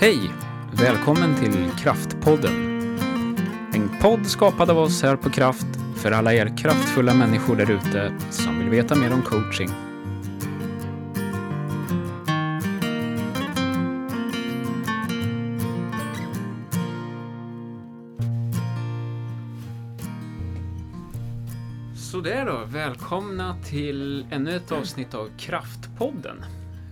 Hej! Välkommen till Kraftpodden. En podd skapad av oss här på Kraft för alla er kraftfulla människor där ute som vill veta mer om coaching. Sådär då, välkomna till ännu ett avsnitt av Kraftpodden.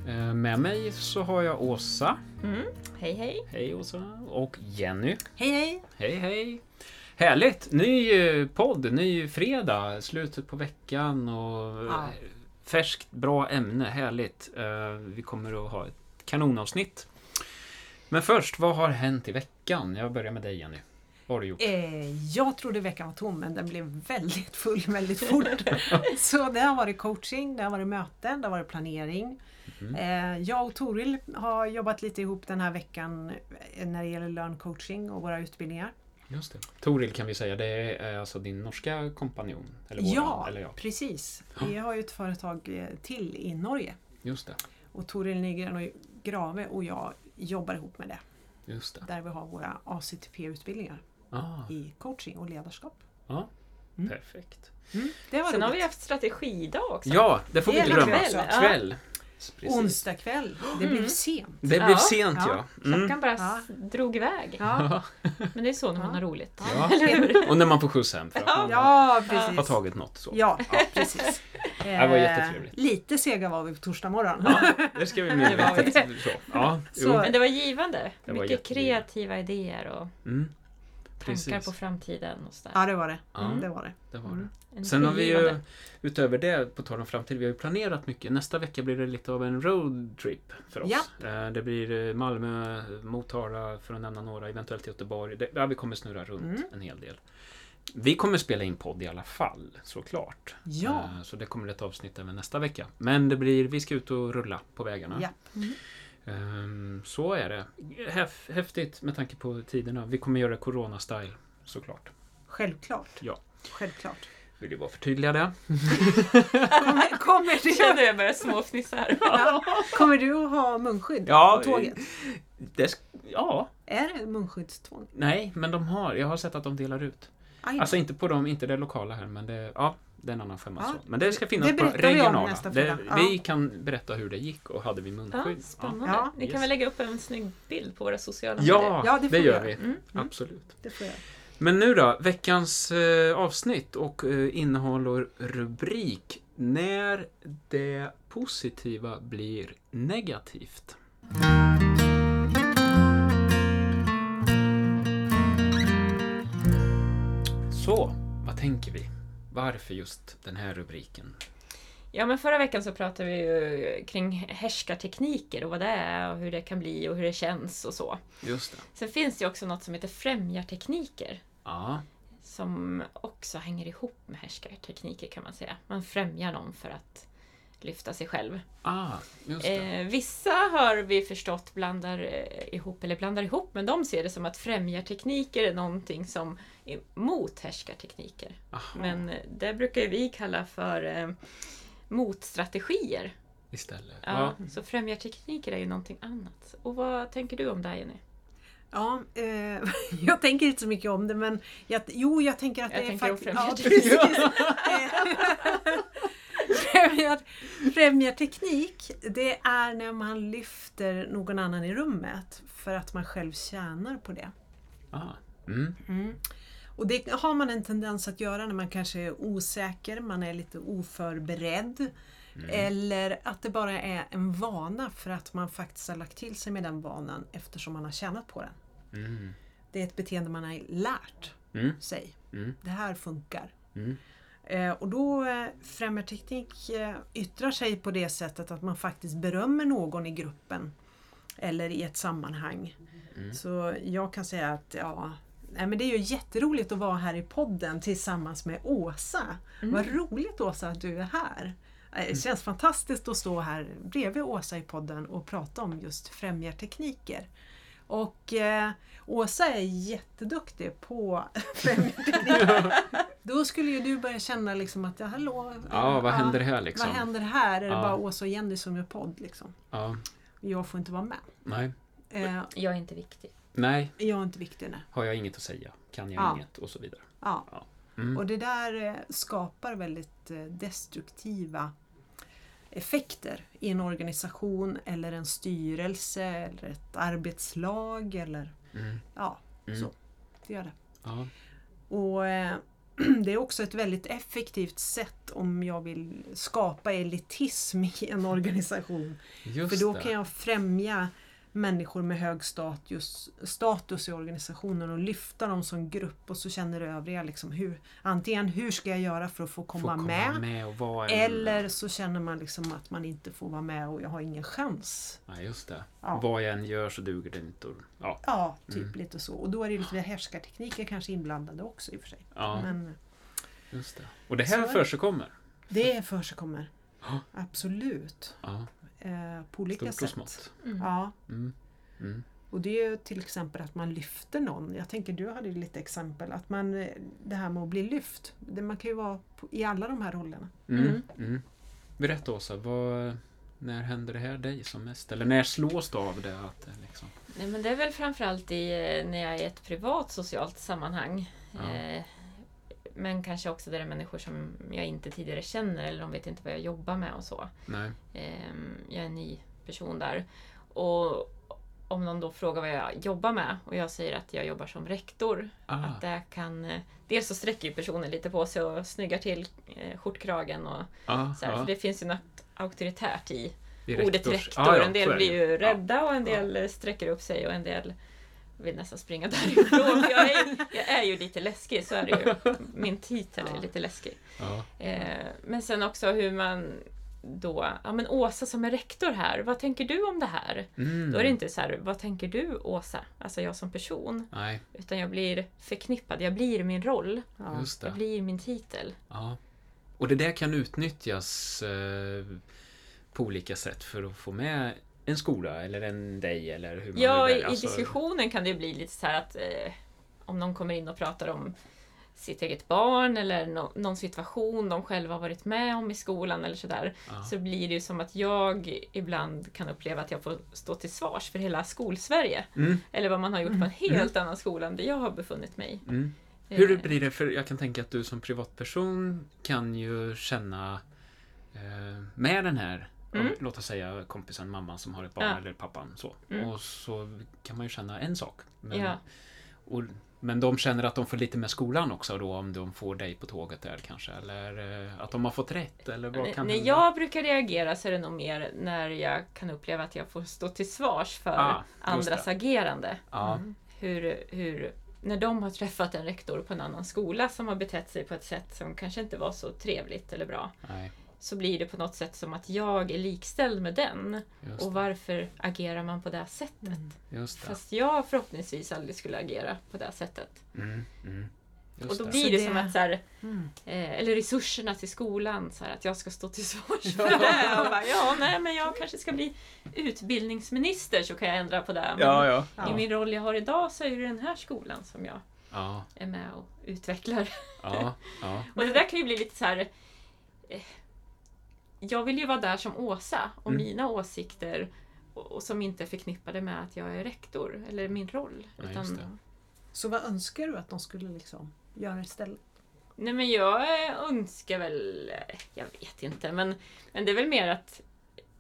Eh, med mig så har jag Åsa. Mm. Hej hej! Hej Åsa. Och Jenny. Hej hej! Hej hej! Härligt! Ny eh, podd, ny fredag, slutet på veckan och Ja. eh, färskt, bra ämne, härligt. Eh, Vi kommer att ha ett kanonavsnitt. Men först, vad har hänt i veckan? Jag börjar med dig Jenny. Har du gjort? Eh, jag trodde veckan var tom men den blev väldigt full väldigt fort. Så det har varit coaching, det har varit möten, det har varit planering. Mm. Eh, jag och Toril har jobbat lite ihop den här veckan eh, när det gäller lönncoaching och våra utbildningar. Just det. Toril kan vi säga, det är alltså din norska kompanjon? Eller våran, Ja, eller ja, precis. Vi har ju ett företag eh, till i Norge. just det. Och Toril Nygren och Grave och jag jobbar ihop med det. Just det. Där vi har våra ACTP-utbildningar Ah, i coaching och ledarskap. ja, Mm. perfekt. Mm, det var Sen har vi roligt. haft strategidag också. Ja, det får vi Det inte glömma. kväll, ja. Kväll. Precis. Onsdag kväll. Det blev Mm. sent. Det blev Ja. sent ja. Ja. Mm. Klockan bara Ja. drog iväg. Ja, Men det är så när man Ja. har roligt. Och när man får skjuts hem för att man ja precis. har tagit något så. Ja, precis. Det var Eh, jättetrevligt. Lite sega var vi på torsdag morgon. Ja, det ska vi medvetet så. Ja, Så- jo. Men det var givande. Det var Mycket jättegivande. kreativa idéer och Mm. Tankar Precis. på framtiden och sådär. Ja, det var det. Ja, Det var det. det var Mm. det. Sen har vi ju, utöver det, på tal om framtid, vi har ju planerat mycket. Nästa vecka blir det lite av en roadtrip för oss. Eh, Det blir eh, Malmö, Motala, för att nämna några, eventuellt Göteborg. Det, ja, vi kommer snurra runt Mm. en hel del. Vi kommer spela in podd i alla fall, såklart. Ja. Eh, Så det kommer ett avsnitt även nästa vecka. Men det blir, vi ska ut och rulla på vägarna. Ja. Ehm, Så är det. Häf, häftigt med tanke på tiderna. Vi kommer göra Corona-style, såklart. Självklart. Ja. Självklart. Vill ju bara förtydliga det. Kommer, kommer, du, jag började småfnissa här. ja, kommer du att ha munskydd Ja, på tåget? Det, ja, Är det munsskyddstvång? nej, men de har. Jag har sett att de delar ut. Aj, Alltså inte på dem, inte det lokala här, men det, ja, det är en annan femma. Ja, så. Men det ska finnas det på vi regionala. nästa det. Ja. Vi kan berätta hur det gick och hade vi Ja, munskydd. spännande. Ja. Ni kan Yes. väl lägga upp en snygg bild på våra sociala Ja, medier? Ja, det det, får vi gör vi. Mm. Absolut. det får jag. Men nu då, veckans eh, avsnitt och eh, innehåll och rubrik. När det positiva blir negativt. Så, vad tänker vi? Varför just den här rubriken? Ja, men förra veckan så pratade vi ju kring härskartekniker och vad det är och hur det kan bli och hur det känns och så. Just det. Sen finns det ju också något som heter främjartekniker. Ja, som också hänger ihop med härskartekniker kan man säga. Man främjar någon för att lyfta sig själv. ah, just det. Eh, vissa har vi förstått blandar eh, ihop, eller blandar ihop, men de ser det som att främjartekniker är någonting som är mot härskartekniker. Aha, Men eh, det brukar vi kalla för eh, motstrategier. istället. Ja, Ja. Så främjartekniker är ju någonting annat. Och vad tänker du om det Jenny? Ja, eh, jag tänker inte så mycket om det men jag, jo, jag tänker att Jag det är tänker om faktiskt... Ja, precis. Främjar, främjarteknik, det är när man lyfter någon annan i rummet för att man själv tjänar på det. Ah, mm. Mm. Och det har man en tendens att göra när man kanske är osäker, man är lite oförberedd. Mm. Eller att det bara är en vana för att man faktiskt har lagt till sig med den vanan eftersom man har tjänat på den. Mm. Det är ett beteende man har lärt Mm. sig. Mm. Det här funkar. Mm. Eh, och då eh, främjarteknik eh, yttrar sig på det sättet att man faktiskt berömmer någon i gruppen eller i ett sammanhang. Mm. Så jag kan säga att ja, nej, men det är ju jätteroligt att vara här i podden tillsammans med Åsa. Vad roligt Åsa att du är här! Det känns fantastiskt att stå här bredvid Åsa i podden och prata om just främjartekniker. Och eh, Åsa är jätteduktig på främjarteknik. Då skulle ju du börja känna liksom att ja, hallå, Ja, vad händer här liksom? vad händer här? Är det Ja. bara Åsa och Jenny som gör podd? Liksom? Ja, Jag får inte vara med. nej. Eh, Jag är inte viktig. Nej, jag är inte viktig. Nej. har jag inget att säga? Kan jag Ja. inget? Och så vidare. Ja. Mm. Och det där eh, skapar väldigt eh, destruktiva effekter i en organisation eller en styrelse eller ett arbetslag eller Mm. ja, Mm. så. Det gör det. Ja. Och eh, det är också ett väldigt effektivt sätt om jag vill skapa elitism i en organisation. Just För då det. kan jag främja människor med hög status, status i organisationen och lyfta dem som grupp och så känner övriga liksom hur, antingen hur ska jag göra för att få komma, Få med och vara en... eller så känner man liksom att man inte får vara med och jag har ingen chans. Ja, just det. Ja. Vad jag än gör så duger det inte. Ja. Ja, typ Mm. lite så. Och då är det lite härskartekniker kanske inblandade också i och för sig. ja, Men just det. Och det här är det. försigkommer. det försigkommer. Ja. Absolut. Ja, Eh, på olika stort och sätt. smått. Mm. Ja, Mm. Mm. och det är ju till exempel att man lyfter någon. Jag tänker du hade ju lite exempel. Att man, eh, det här med att bli lyft. Det, man kan ju vara på, i alla de här rollerna. Mm. Mm. Mm. Berätta Åsa, vad, när händer det här dig som mest? Eller när slås du av det? Att, det liksom... Nej, men det är väl framförallt i, eh, när jag är i ett privat socialt sammanhang. Ja. Eh, men kanske också där det är människor som jag inte tidigare känner eller de vet inte vad jag jobbar med och så. Nej. Eh, jag är en ny person där. Och om någon då frågar vad jag jobbar med och jag säger att jag jobbar som rektor. Ah, Att det kan... Dels så sträcker personen lite på sig och snyggar till eh, skjortkragen och ah, så här, ja. för det finns ju något auktoritärt i I ordet rektors- rektor. Ah, en del blir ju rädda och en del sträcker upp sig och en del vill nästan springa därifrån. För jag, är, jag är ju lite läskig, så är det ju. Min titel är lite läskig. Ja. Eh, men sen också hur man då, ja men Åsa som är rektor här, vad tänker du om det här? Mm. Då är det inte så här, vad tänker du Åsa? Alltså jag som person. Nej, Utan jag blir förknippad, jag blir min roll. Ja. Jag blir min titel. Ja. Och det där kan utnyttjas eh, på olika sätt för att få med en skola eller en dig eller hur man Ja, i, väljer. i Alltså, diskussionen kan det bli lite så här att eh, om någon kommer in och pratar om sitt eget barn eller nå- någon situation de själva har varit med om i skolan eller sådär. Ja. Så blir det ju som att jag ibland kan uppleva att jag får stå till svars för hela skolsverige. Mm, Eller vad man har gjort på en helt annan skola än där jag har befunnit mig. mm. Eh, Hur blir det? För jag kan tänka att du som privatperson kan ju känna eh, med den här, Mm. låt oss säga kompisen, mamman som har ett barn Ja. eller pappan. Så. Mm. Och så kan man ju känna en sak. Men, Ja. och, men de känner att de får lite med skolan också då om de får dig på tåget där kanske. Eller eh, att de har fått rätt. Eller vad kan När hända? jag brukar reagera så är det nog mer när jag kan uppleva att jag får stå till svars för Ah, andras det. agerande. Ja, hur, hur, när de har träffat en rektor på en annan skola som har betett sig på ett sätt som kanske inte var så trevligt eller bra. nej, Så blir det på något sätt som att jag är likställd med den. Och varför agerar man på det sättet? Mm. just det. Fast jag förhoppningsvis aldrig skulle agera på det sättet. Mm, mm. Och då det. blir Så det, det- som att så här, Mm. eh, eller resurserna till skolan, så här, att jag ska stå till svars för Ja. det. Och bara, ja, nej, men jag kanske ska bli utbildningsminister så kan jag ändra på det. Men Ja, ja. Ja. I min roll jag har idag så är det den här skolan som jag Ja, är med och utvecklar. ja, ja. Och det där kan ju bli lite så här. eh, Jag vill ju vara där som Åsa och Mm. mina åsikter och, och som inte är förknippade med att jag är rektor eller min roll. Ja, utan. Så vad önskar du att de skulle liksom göra istället? Nej men jag önskar väl, jag vet inte, men, men det är väl mer att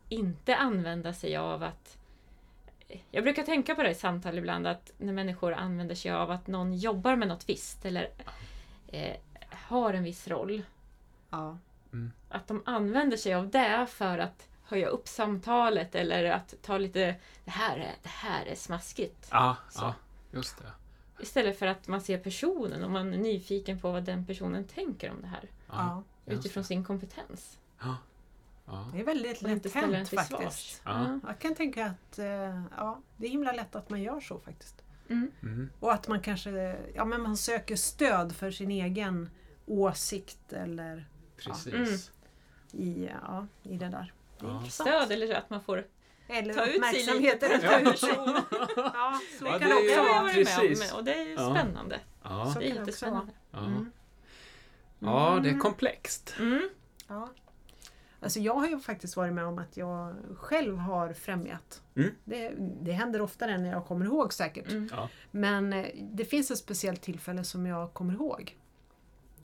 inte använda sig av att jag brukar tänka på det i samtal ibland att när människor använder sig av att någon jobbar med något visst eller eh, har en viss roll Ja. Att de använder sig av det för att höja upp samtalet eller att ta lite det här är, det här är smaskigt. Ja, Så. ja, just det. Istället för att man ser personen och man är nyfiken på vad den personen tänker om det här. Ja. utifrån det. sin kompetens. Ja, ja, Det är väldigt lätt hänt faktiskt. Ja. Jag kan tänka att eh, ja, det är himla lätt att man gör så faktiskt. Mm. mm, Och att man kanske ja, men man söker stöd för sin egen åsikt eller precis. Mm. i, ja, i det där. Det Ja. Stöd eller att man får Eller ta ut sig lite på person. Ja, så Ja, kan det är Det också vara. varit Precis. med om och det är ju Ja. spännande. Ja, Så Det är kan jättespännande. ja. Mm. ja, det är komplext. Mm. Ja. Alltså jag har ju faktiskt varit med om att jag själv har främjat. Mm. Det, det händer oftare när jag kommer ihåg säkert. Mm. Ja. Men eh, det finns ett speciellt tillfälle som jag kommer ihåg.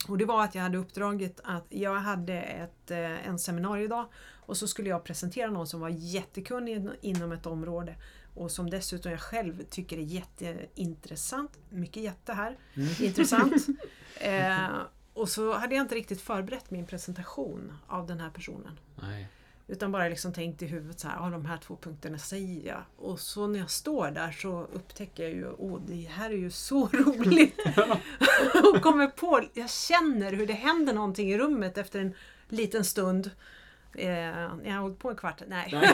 Och det var att jag hade uppdraget att jag hade ett, eh, en seminariedag och så skulle jag presentera någon som var jättekunnig in- inom ett område och som dessutom jag själv tycker är jätteintressant. Mycket jätte här. Mm. Intressant. eh, och så hade jag inte riktigt förberett min presentation av den här personen. Nej. Utan bara liksom tänkt i huvudet så här, ja de här två punkterna säger jag. Och så när jag står där så upptäcker jag ju, åh det här är ju så roligt. och kommer på, jag känner hur det händer någonting i rummet efter en liten stund. Eh, jag har hållit på en kvart, nej.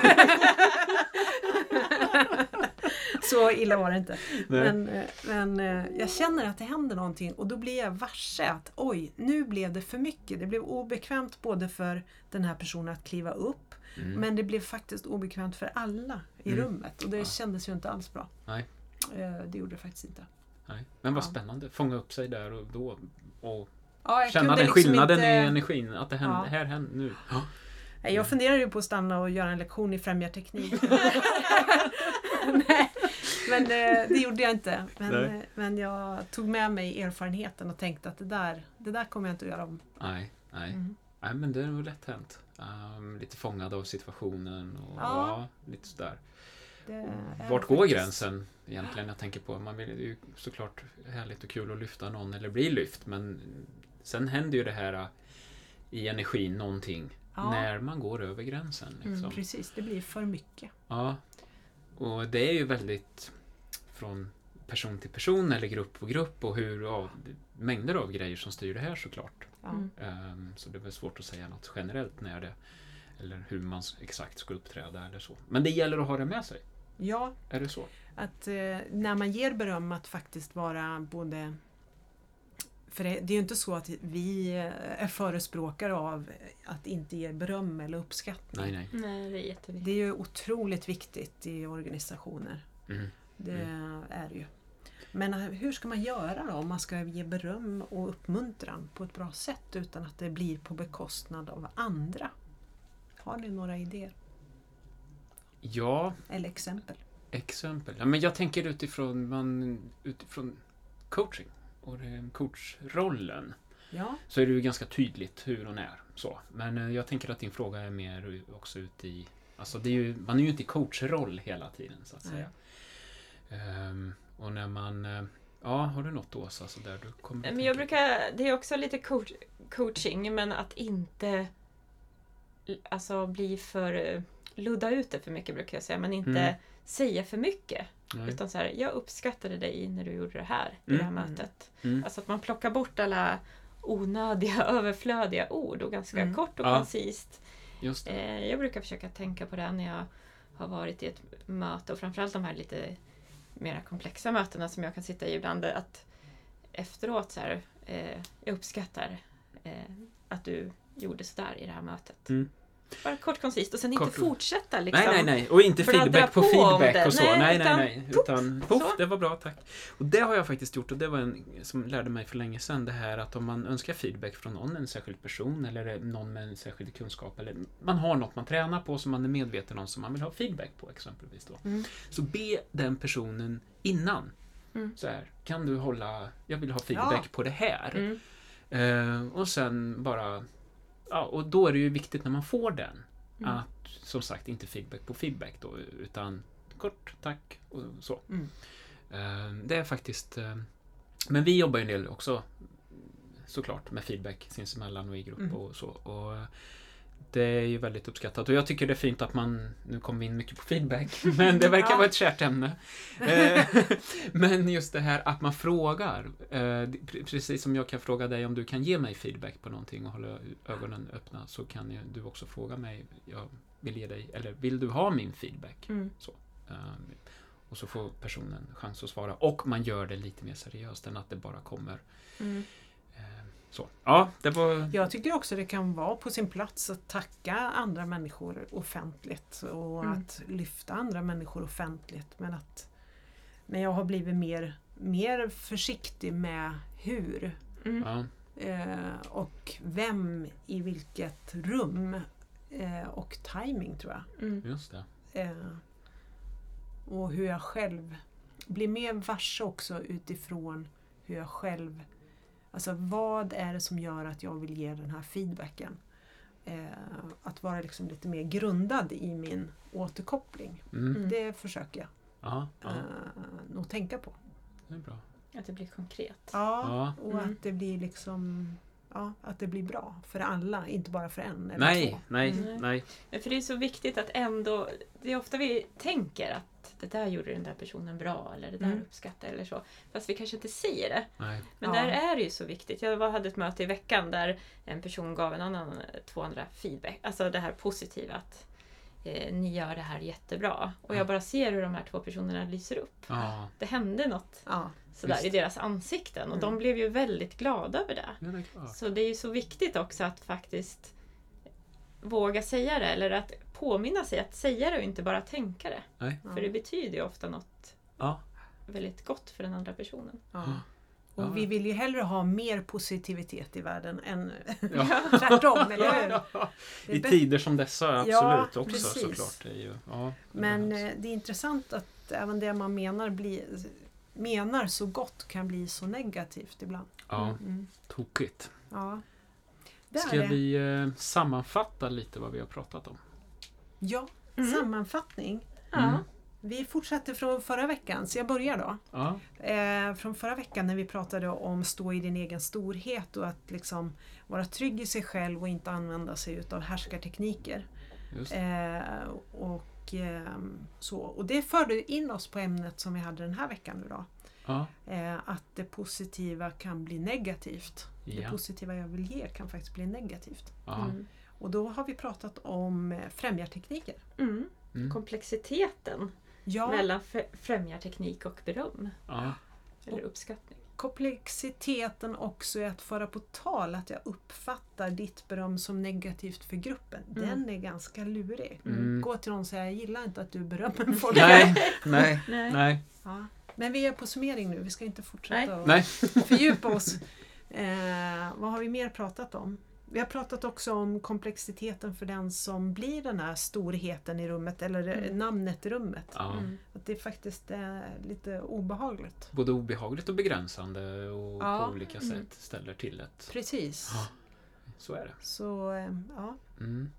så illa var det inte. Nej. Men, eh, men eh, jag känner att det händer någonting och då blir jag varse att oj, nu blev det för mycket. Det blev obekvämt både för den här personen att kliva upp Mm. men det blev faktiskt obekvämt för alla i Mm. rummet och det Ja. kändes ju inte alls bra. Nej. Eh, Det gjorde det faktiskt inte. Nej. Men vad Ja. spännande. Fånga upp sig där och då. Och Ja, känna den liksom skillnaden inte- i energin. Att det händer, Ja. här händer nu. Nej, Jag funderade ju på att stanna och göra en lektion i främjarteknik. Nej, men eh, det gjorde jag inte. Men, eh, men jag tog med mig erfarenheten och tänkte att det där, det där kommer jag inte att göra om. Nej, nej. Mm. Nej, men det är nog lätt hänt. Ehm, lite fångad av situationen och Ja. ja, lite sådär. Vart går faktiskt- gränsen egentligen? Jag tänker på, man vill det är ju såklart härligt och kul att lyfta någon eller bli lyft men sen händer ju det här äh, i energin någonting Ja. när man går över gränsen. Liksom. Mm, precis, det blir för mycket. Ja. Och det är ju väldigt från person till person eller grupp på grupp och hur, ja, mängder av grejer som styr det här såklart. Mm. Ehm, Så det är väl svårt att säga något generellt när det eller hur man exakt ska uppträda eller så. Men det gäller att ha det med sig. ja, Är det så? att eh, när man ger beröm att faktiskt vara både för det, det är ju inte så att vi eh, är förespråkare av att inte ge beröm eller uppskattning. Nej, nej. Nej, det är jätteviktigt. Det är ju otroligt viktigt i organisationer. Mm. Det är det ju. Men eh, hur ska man göra då om man ska ge beröm och uppmuntran på ett bra sätt utan att det blir på bekostnad av andra? Har ni några idéer Ja, eller exempel? exempel. Ja, men jag tänker utifrån, man, utifrån coaching och coachrollen. Ja, Så är det ju ganska tydligt hur hon är. Så. Men eh, jag tänker att din fråga är mer också ute i... Alltså det är ju, man är ju inte i coachroll hela tiden så att Nej. säga. Ehm, och när man... eh, Ja, har du något Åsa så där du kommer Men jag brukar, det är också lite coach, coaching, men att inte alltså, bli för... eh, Ludda ut det för mycket brukar jag säga, men inte Mm. säga för mycket. Nej. Utan så här, jag uppskattade dig när du gjorde det här i det här Mm. mötet. Mm. Alltså att man plockar bort alla onödiga, överflödiga ord och ganska Mm. kort och Ja. koncist. Eh, jag brukar försöka tänka på det när jag har varit i ett möte och framförallt de här lite mera komplexa mötena som jag kan sitta i ibland. Att efteråt så här, eh, jag uppskattar eh, att du gjorde sådär i det här mötet. Mm. Bara kort koncist och sen Kort inte fortsätta liksom. Nej, nej, nej. Och inte feedback på på feedback och så. Nej, Nej, nej, utan nej. poff, Utan poff, det var bra, tack. Och det har jag faktiskt gjort och det var en som lärde mig för länge sedan det här att om man önskar feedback från någon, en särskild person eller någon med en särskild kunskap eller man har något man tränar på som man är medveten om som man vill ha feedback på exempelvis då. Mm. Så be den personen innan. Mm. Så här, kan du hålla, jag vill ha feedback Ja. på det här. Mm. Eh, och sen bara, ja, och då är det ju viktigt när man får den Mm. att som sagt inte feedback på feedback då utan kort tack och så. Mm. Eh, det är faktiskt, eh, men vi jobbar ju en del också såklart med feedback sinsemellan och i grupp Mm. och så. Och det är ju väldigt uppskattat och jag tycker det är fint att man, nu kommer vi in mycket på feedback, men det verkar Ja. vara ett kärt ämne. Eh, men just det här att man frågar, eh, pre- precis som jag kan fråga dig om du kan ge mig feedback på någonting och hålla ögonen öppna så kan du också fråga mig, jag vill ge dig, eller vill du ha min feedback? Mm. Eh, och så får personen chans att svara och man gör det lite mer seriöst än att det bara kommer Mm. Så. Ja, det var... Jag tycker också det kan vara på sin plats att tacka andra människor offentligt och Mm. att lyfta andra människor offentligt. Men att men jag har blivit mer, mer försiktig med hur Mm. Ja, eh, och vem i vilket rum eh, och timing tror jag. Mm. Just det. Eh, och hur jag själv blir mer varse också utifrån hur jag själv... Alltså vad är det som gör att jag vill ge den här feedbacken? Eh, att vara liksom lite mer grundad i min återkoppling. Mm. Det försöker jag Ja, ja, eh, nog tänka på. det är bra. Att det blir konkret. Ja, Ja. och Mm. att det blir liksom Ja, att det blir bra för alla, inte bara för en eller Nej, två. nej, Mm. nej. För det är så viktigt att ändå, det är ofta vi tänker att det där gjorde den där personen bra eller det där Mm. uppskattar eller så. Fast vi kanske inte säger det. nej. Men Ja. där är det ju så viktigt. Jag var- hade ett möte i veckan där en person gav en annan, två andra feedback. Alltså det här positiva att eh, ni gör det här jättebra. Och Ja. jag bara ser hur de här två personerna lyser upp. Ja, Det hände något Ja, sådär i deras ansikten och Mm. de blev ju väldigt glada över det. ja det. Så det är ju så viktigt också att faktiskt våga säga det eller att påminna sig att säga det och inte bara tänka det. Nej. För det betyder ju ofta något Ja. väldigt gott för den andra personen. Ja. Ja. Och vi vill ju hellre ha mer positivitet i världen än Ja. tvärtom, eller hur? Är I tider som dessa, absolut Ja, också precis. såklart. Det är ju, ja, det Men behövs. eh, det är intressant att även det man menar, blir, menar så gott kan bli så negativt ibland. ja, Mm. tokigt. Ja. Ska vi eh, sammanfatta lite vad vi har pratat om? Ja, Mm. sammanfattning. Ja. Mm. Vi fortsätter från förra veckan, så jag börjar då. Ja, Eh, från förra veckan när vi pratade om stå i din egen storhet och att liksom vara trygg i sig själv och inte använda sig utav härskartekniker. just Eh, och, ehm, så. och det förde in oss på ämnet som vi hade den här veckan nu då. ja, Eh, att det positiva kan bli negativt. Det ja, positiva jag vill ge kan faktiskt bli negativt. Mm. Och då har vi pratat om eh, främjartekniker. Mm. Mm. Komplexiteten Ja, mellan fr- främjarteknik och beröm. ja. Eller uppskattning. komplexiteten också är att föra på tal att jag uppfattar ditt beröm som negativt för gruppen. Mm. Den är ganska lurig. Mm. Gå till någon och säga jag gillar inte att du berömmer folk. Nej, nej, Nej. nej, Ja. Men vi är på summering nu, vi ska inte fortsätta och nej. fördjupa oss. Eh, vad har vi mer pratat om? Vi har pratat också om komplexiteten för den som blir den här storheten i rummet eller Mm. namnet i rummet. Ja. Mm. Att det faktiskt är lite obehagligt. Både obehagligt och begränsande och Ja. på olika Mm. sätt ställer till ett. Precis. Ja. Så är det. Så, eh, ja. Mm.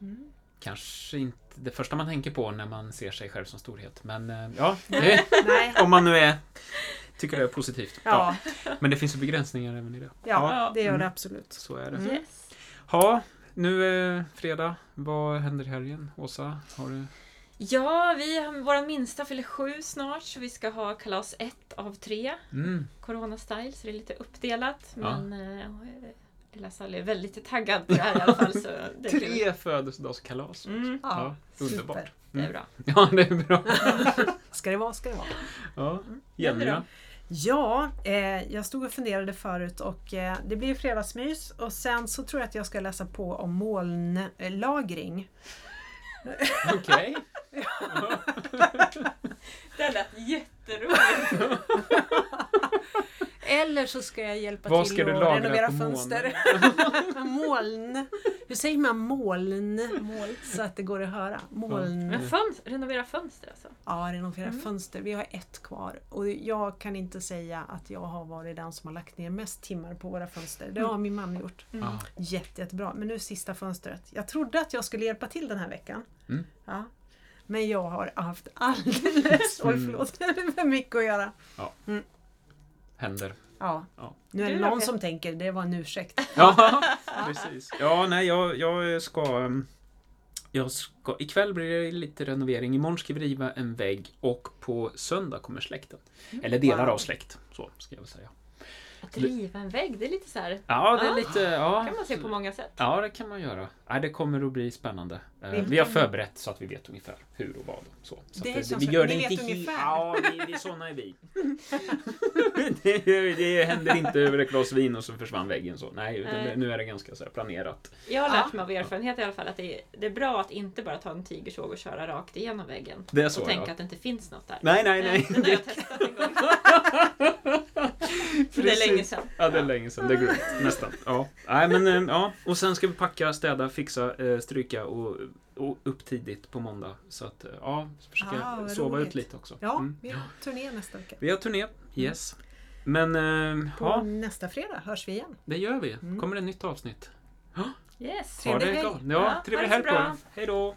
Mm. Kanske inte det första man tänker på när man ser sig själv som storhet. Men eh, ja, det, Nej. om man nu är tycker det är positivt. Ja, Men det finns ju begränsningar även i det. ja, det gör Mm. det absolut. Så är det. Mm. Yes. Ja, nu är fredag. Vad händer i helgen? Åsa, har du? Ja, vi vår minsta fyller sju snart så vi ska ha kalas ett av tre. Mm. Corona-style, så det är lite uppdelat. Ja. Men eh, lilla Sally är väldigt taggad på det här i alla fall. Så det. Tre födelsedagskalas. Mm, Ja, Ja, underbart. super. det är bra. Ja, det är bra. Ska det vara, ska det vara. Ja. Jenny Jenny då? Ja, eh, jag stod och funderade förut och eh, det blir fredagsmys och sen så tror jag att jag ska läsa på om molnlagring. Okej. Det lät jätteroligt. Eller så ska jag hjälpa Vad till att renovera fönster. moln. Hur säger man moln? Så att det går att höra. Moln. Men fönster, renovera fönster alltså? Ja, renovera Mm. fönster. Vi har ett kvar. Och jag kan inte säga att jag har varit den som har lagt ner mest timmar på våra fönster. Det har min man gjort. Mm. Ja. Jätte, jättebra. Men nu sista fönstret. Jag trodde att jag skulle hjälpa till den här veckan. Mm. Ja. Men jag har haft alldeles oj, Mm. förlåt, för mycket att göra. Händer. Ja. Ja. Nu är det någon som tänker det var en ursäkt. Ja, precis. Ja, nej, jag, jag ska... Jag ska... Ikväll blir det lite renovering. Imorgon ska vi riva en vägg och på söndag kommer släkten. Eller delar Wow. av släkt. Så ska jag väl säga. Att riva en vägg, det är lite så här. Ja, det är Ja. lite... Ja, kan man se på många sätt. Ja, det kan man göra. Nej, det kommer att bli spännande. Eh, Vilken- Vi har förberett så att vi vet ungefär hur och vad. Så, så Det att känns vi gör det inte ungefär. Ja, vi, vi, såna är vi. det, det händer inte över ett glas vin och så försvann väggen så. Nej, Nej. det, nu är det ganska så planerat. Jag har Ja. lärt mig av erfarenhet i alla fall att det är, det är bra att inte bara ta en tigersåg och köra rakt igenom väggen. Det är så, och tänka ja. att det inte finns något där. Nej, nej, nej. Det har jag testat en gång. Det är länge sedan. Ja, det är länge sedan. Det är grymt. Nästan. Ja. Nej, men eh, ja. Och sen ska vi packa, städa, fixa, eh, stryka och, och upp tidigt på måndag. Så att, eh, ja, försöka Ah, sova roligt. ut lite också. Ja, Mm. vi har turné nästa vecka. Vi har turné, yes. Men, eh, På ja, nästa fredag hörs vi igen. det gör vi. Mm. kommer ett nytt avsnitt. Yes. Trevlig det helg. Ja, Ja, trevlig det helg på er. Hej då!